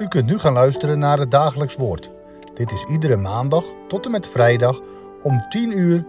U kunt nu gaan luisteren naar het dagelijks woord. Dit is iedere maandag tot en met vrijdag om 10 uur,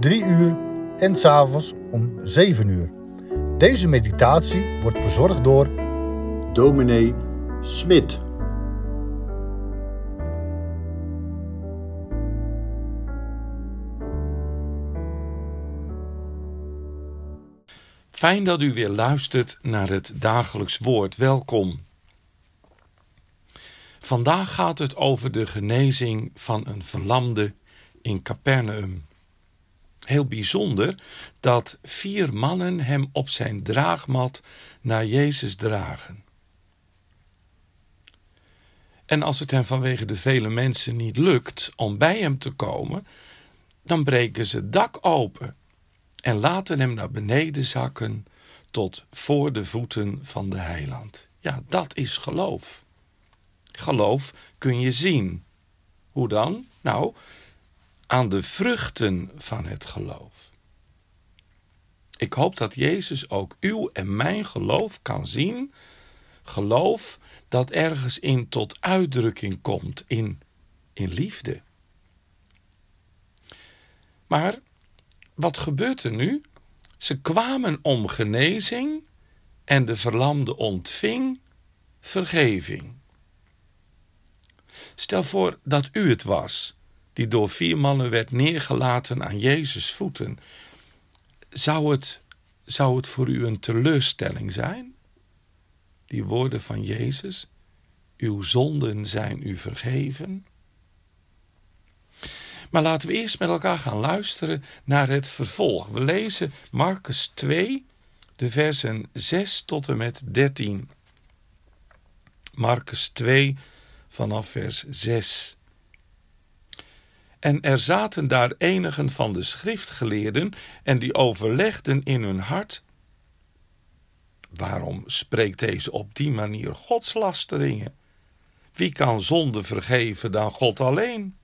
3 uur en s'avonds om 7 uur. Deze meditatie wordt verzorgd door dominee Smit. Fijn dat u weer luistert naar het dagelijks woord. Welkom. Vandaag gaat het over de genezing van een verlamde in Capernaum. Heel bijzonder dat vier mannen hem op zijn draagmat naar Jezus dragen. En als het hem vanwege de vele mensen niet lukt om bij hem te komen, dan breken ze het dak open en laten hem naar beneden zakken tot voor de voeten van de heiland. Ja, dat is geloof. Geloof kun je zien. Hoe dan? Nou, aan de vruchten van het geloof. Ik hoop dat Jezus ook uw en mijn geloof kan zien. Geloof dat ergens in tot uitdrukking komt, in, in liefde. Maar wat gebeurt er nu? Ze kwamen om genezing en de verlamde ontving vergeving. Stel voor dat u het was die door vier mannen werd neergelaten aan Jezus' voeten. Zou het, zou het voor u een teleurstelling zijn? Die woorden van Jezus: Uw zonden zijn u vergeven. Maar laten we eerst met elkaar gaan luisteren naar het vervolg. We lezen Marcus 2, de versen 6 tot en met 13. Marcus 2, vanaf vers 6. En er zaten daar enigen van de schriftgeleerden en die overlegden in hun hart: Waarom spreekt deze op die manier godslasteringen? Wie kan zonde vergeven dan God alleen?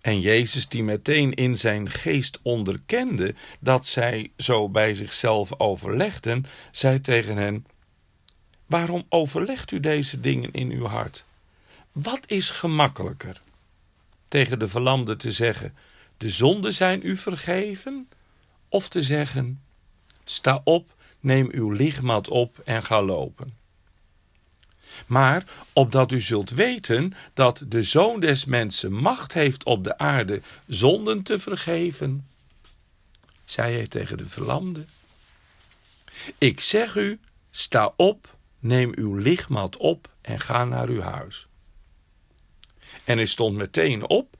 En Jezus, die meteen in zijn geest onderkende dat zij zo bij zichzelf overlegden, zei tegen hen: Waarom overlegt u deze dingen in uw hart? Wat is gemakkelijker? Tegen de verlamde te zeggen: De zonden zijn u vergeven? Of te zeggen: Sta op, neem uw lichtmat op en ga lopen. Maar opdat u zult weten dat de Zoon des Mensen macht heeft op de aarde zonden te vergeven, zei hij tegen de verlamde: Ik zeg u, sta op, neem uw lichtmat op en ga naar uw huis. En hij stond meteen op,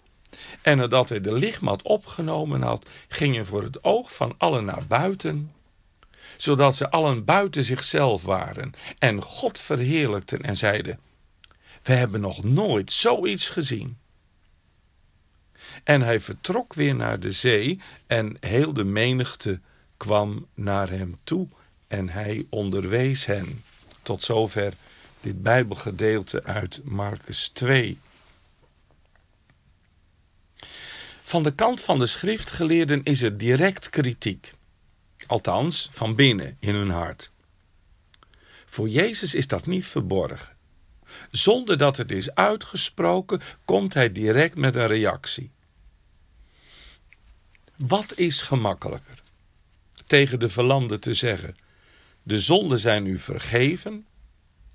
en nadat hij de lichtmat opgenomen had, ging hij voor het oog van allen naar buiten zodat ze allen buiten zichzelf waren en God verheerlijkten en zeiden: We hebben nog nooit zoiets gezien. En hij vertrok weer naar de zee en heel de menigte kwam naar hem toe en hij onderwees hen. Tot zover dit Bijbelgedeelte uit Marcus 2. Van de kant van de schriftgeleerden is er direct kritiek. Althans, van binnen in hun hart. Voor Jezus is dat niet verborgen. Zonder dat het is uitgesproken, komt hij direct met een reactie. Wat is gemakkelijker? Tegen de verlamde te zeggen: De zonden zijn u vergeven,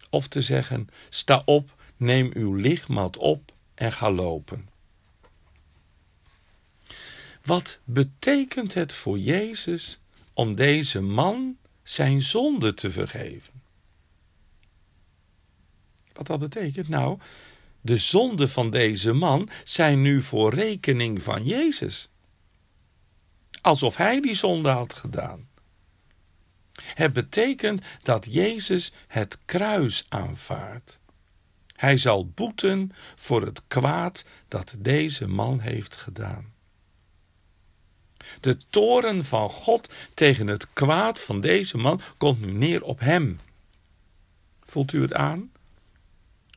of te zeggen: Sta op, neem uw lichtmat op en ga lopen. Wat betekent het voor Jezus om deze man zijn zonde te vergeven. Wat dat betekent? Nou, de zonden van deze man zijn nu voor rekening van Jezus. Alsof hij die zonde had gedaan. Het betekent dat Jezus het kruis aanvaardt. Hij zal boeten voor het kwaad dat deze man heeft gedaan. De toren van God tegen het kwaad van deze man komt nu neer op hem. Voelt u het aan?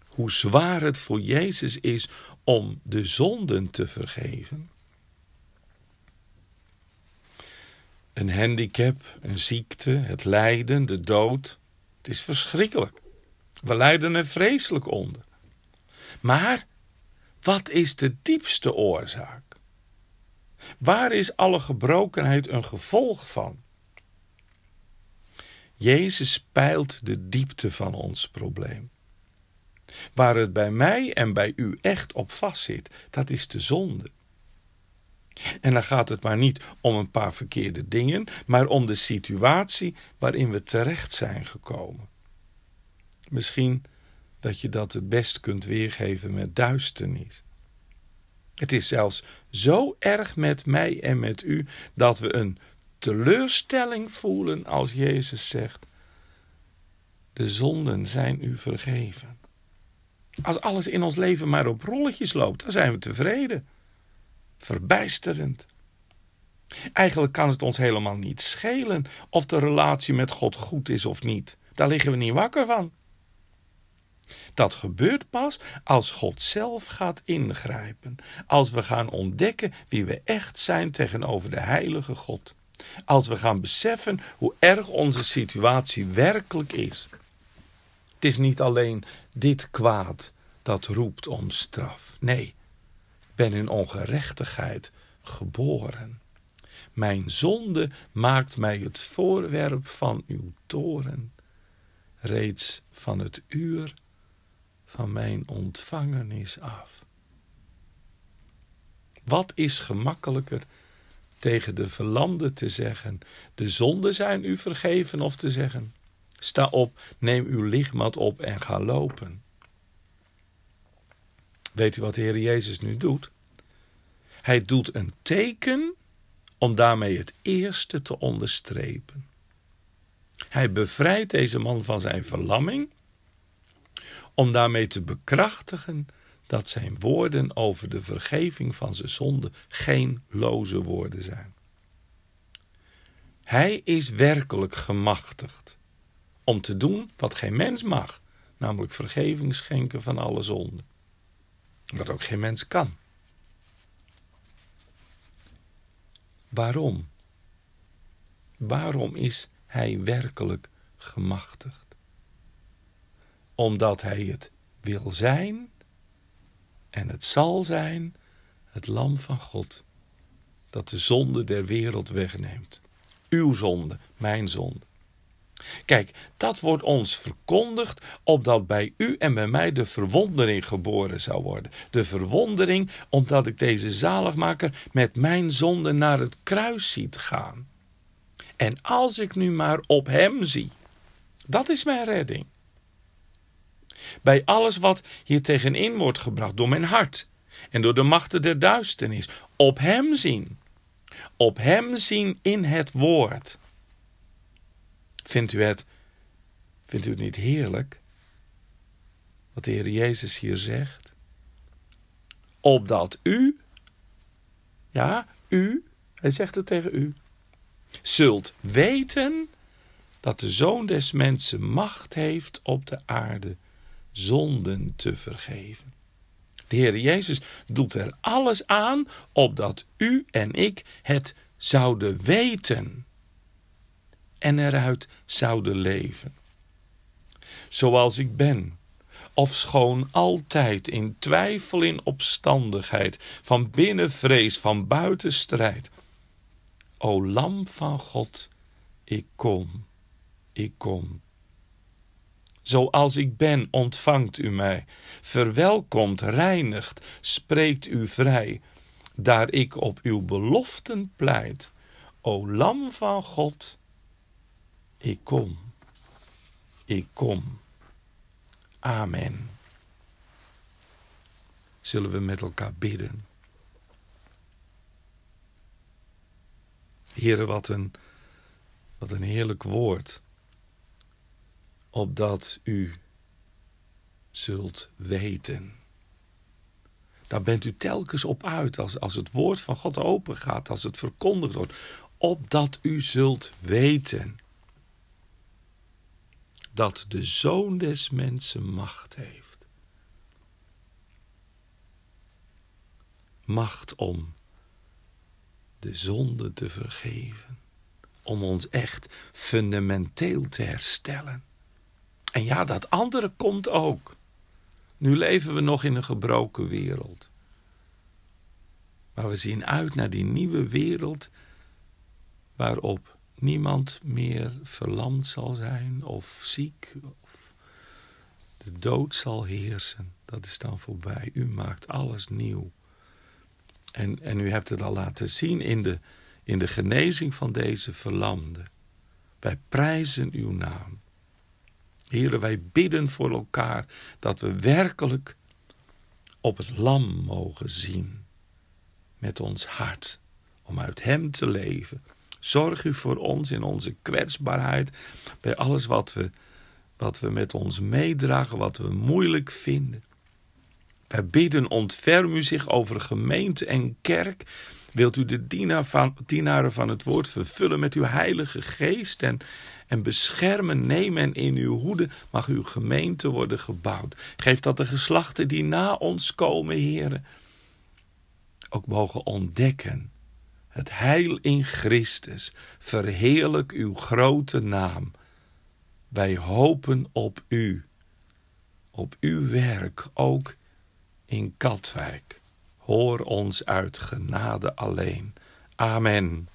Hoe zwaar het voor Jezus is om de zonden te vergeven. Een handicap, een ziekte, het lijden, de dood. Het is verschrikkelijk. We lijden er vreselijk onder. Maar wat is de diepste oorzaak? Waar is alle gebrokenheid een gevolg van? Jezus peilt de diepte van ons probleem. Waar het bij mij en bij u echt op vastzit, dat is de zonde. En dan gaat het maar niet om een paar verkeerde dingen, maar om de situatie waarin we terecht zijn gekomen. Misschien dat je dat het best kunt weergeven met duisternis. Het is zelfs zo erg met mij en met u dat we een teleurstelling voelen als Jezus zegt: De zonden zijn u vergeven. Als alles in ons leven maar op rolletjes loopt, dan zijn we tevreden. Verbijsterend. Eigenlijk kan het ons helemaal niet schelen of de relatie met God goed is of niet. Daar liggen we niet wakker van. Dat gebeurt pas als God zelf gaat ingrijpen, als we gaan ontdekken wie we echt zijn tegenover de heilige God, als we gaan beseffen hoe erg onze situatie werkelijk is. Het is niet alleen dit kwaad dat roept om straf. Nee, ben in ongerechtigheid geboren. Mijn zonde maakt mij het voorwerp van uw toren. Reeds van het uur van mijn ontvangenis af. Wat is gemakkelijker tegen de verlamde te zeggen: De zonden zijn u vergeven, of te zeggen: Sta op, neem uw lichtmat op en ga lopen. Weet u wat de Heer Jezus nu doet? Hij doet een teken om daarmee het eerste te onderstrepen. Hij bevrijdt deze man van zijn verlamming om daarmee te bekrachtigen dat zijn woorden over de vergeving van zijn zonde geen loze woorden zijn. Hij is werkelijk gemachtigd om te doen wat geen mens mag, namelijk vergeving schenken van alle zonden. Wat ook geen mens kan. Waarom? Waarom is hij werkelijk gemachtigd? omdat Hij het wil zijn en het zal zijn, het Lam van God, dat de zonde der wereld wegneemt. Uw zonde, mijn zonde. Kijk, dat wordt ons verkondigd, opdat bij u en bij mij de verwondering geboren zou worden. De verwondering omdat ik deze zaligmaker met mijn zonde naar het kruis ziet gaan. En als ik nu maar op hem zie, dat is mijn redding bij alles wat hier tegenin wordt gebracht door mijn hart en door de machten der duisternis. Op Hem zien. Op Hem zien in het woord. Vindt u het, vindt u het niet heerlijk? Wat de Heer Jezus hier zegt? Opdat u, ja, u, hij zegt het tegen u, zult weten dat de Zoon des Mensen macht heeft op de aarde zonden te vergeven. De Heer Jezus doet er alles aan opdat u en ik het zouden weten en eruit zouden leven. Zoals ik ben, of schoon altijd in twijfel, in opstandigheid, van binnen vrees, van buiten strijd. O Lam van God, ik kom, ik kom. Zoals ik ben, ontvangt u mij. Verwelkomt, reinigt, spreekt u vrij. Daar ik op uw beloften pleit. O Lam van God, ik kom. Ik kom. Amen. Zullen we met elkaar bidden? Heren, wat een, wat een heerlijk woord opdat u zult weten. Daar bent u telkens op uit als, als het woord van God open gaat, als het verkondigd wordt, opdat u zult weten dat de Zoon des Mensen macht heeft. Macht om de zonde te vergeven, om ons echt fundamenteel te herstellen En ja, dat andere komt ook. Nu leven we nog in een gebroken wereld. Maar we zien uit naar die nieuwe wereld waarop niemand meer verlamd zal zijn of ziek of de dood zal heersen. Dat is dan voorbij. U maakt alles nieuw. En, en u hebt het al laten zien in de, in de genezing van deze verlamde. Wij prijzen uw naam. Heren, wij bidden voor elkaar dat we werkelijk op het lam mogen zien. Met ons hart, om uit hem te leven. Zorg u voor ons in onze kwetsbaarheid, bij alles wat we, wat we met ons meedragen, wat we moeilijk vinden. Wij bidden, ontferm u zich over gemeente en kerk. Wilt u de dienaar van, dienaren van het woord vervullen met uw heilige geest en, en beschermen, nemen en in uw hoede mag uw gemeente worden gebouwd. Geef dat de geslachten die na ons komen, heren, ook mogen ontdekken het heil in Christus. Verheerlijk uw grote naam. Wij hopen op u, op uw werk, ook in Katwijk. Hoor ons uit genade alleen. Amen.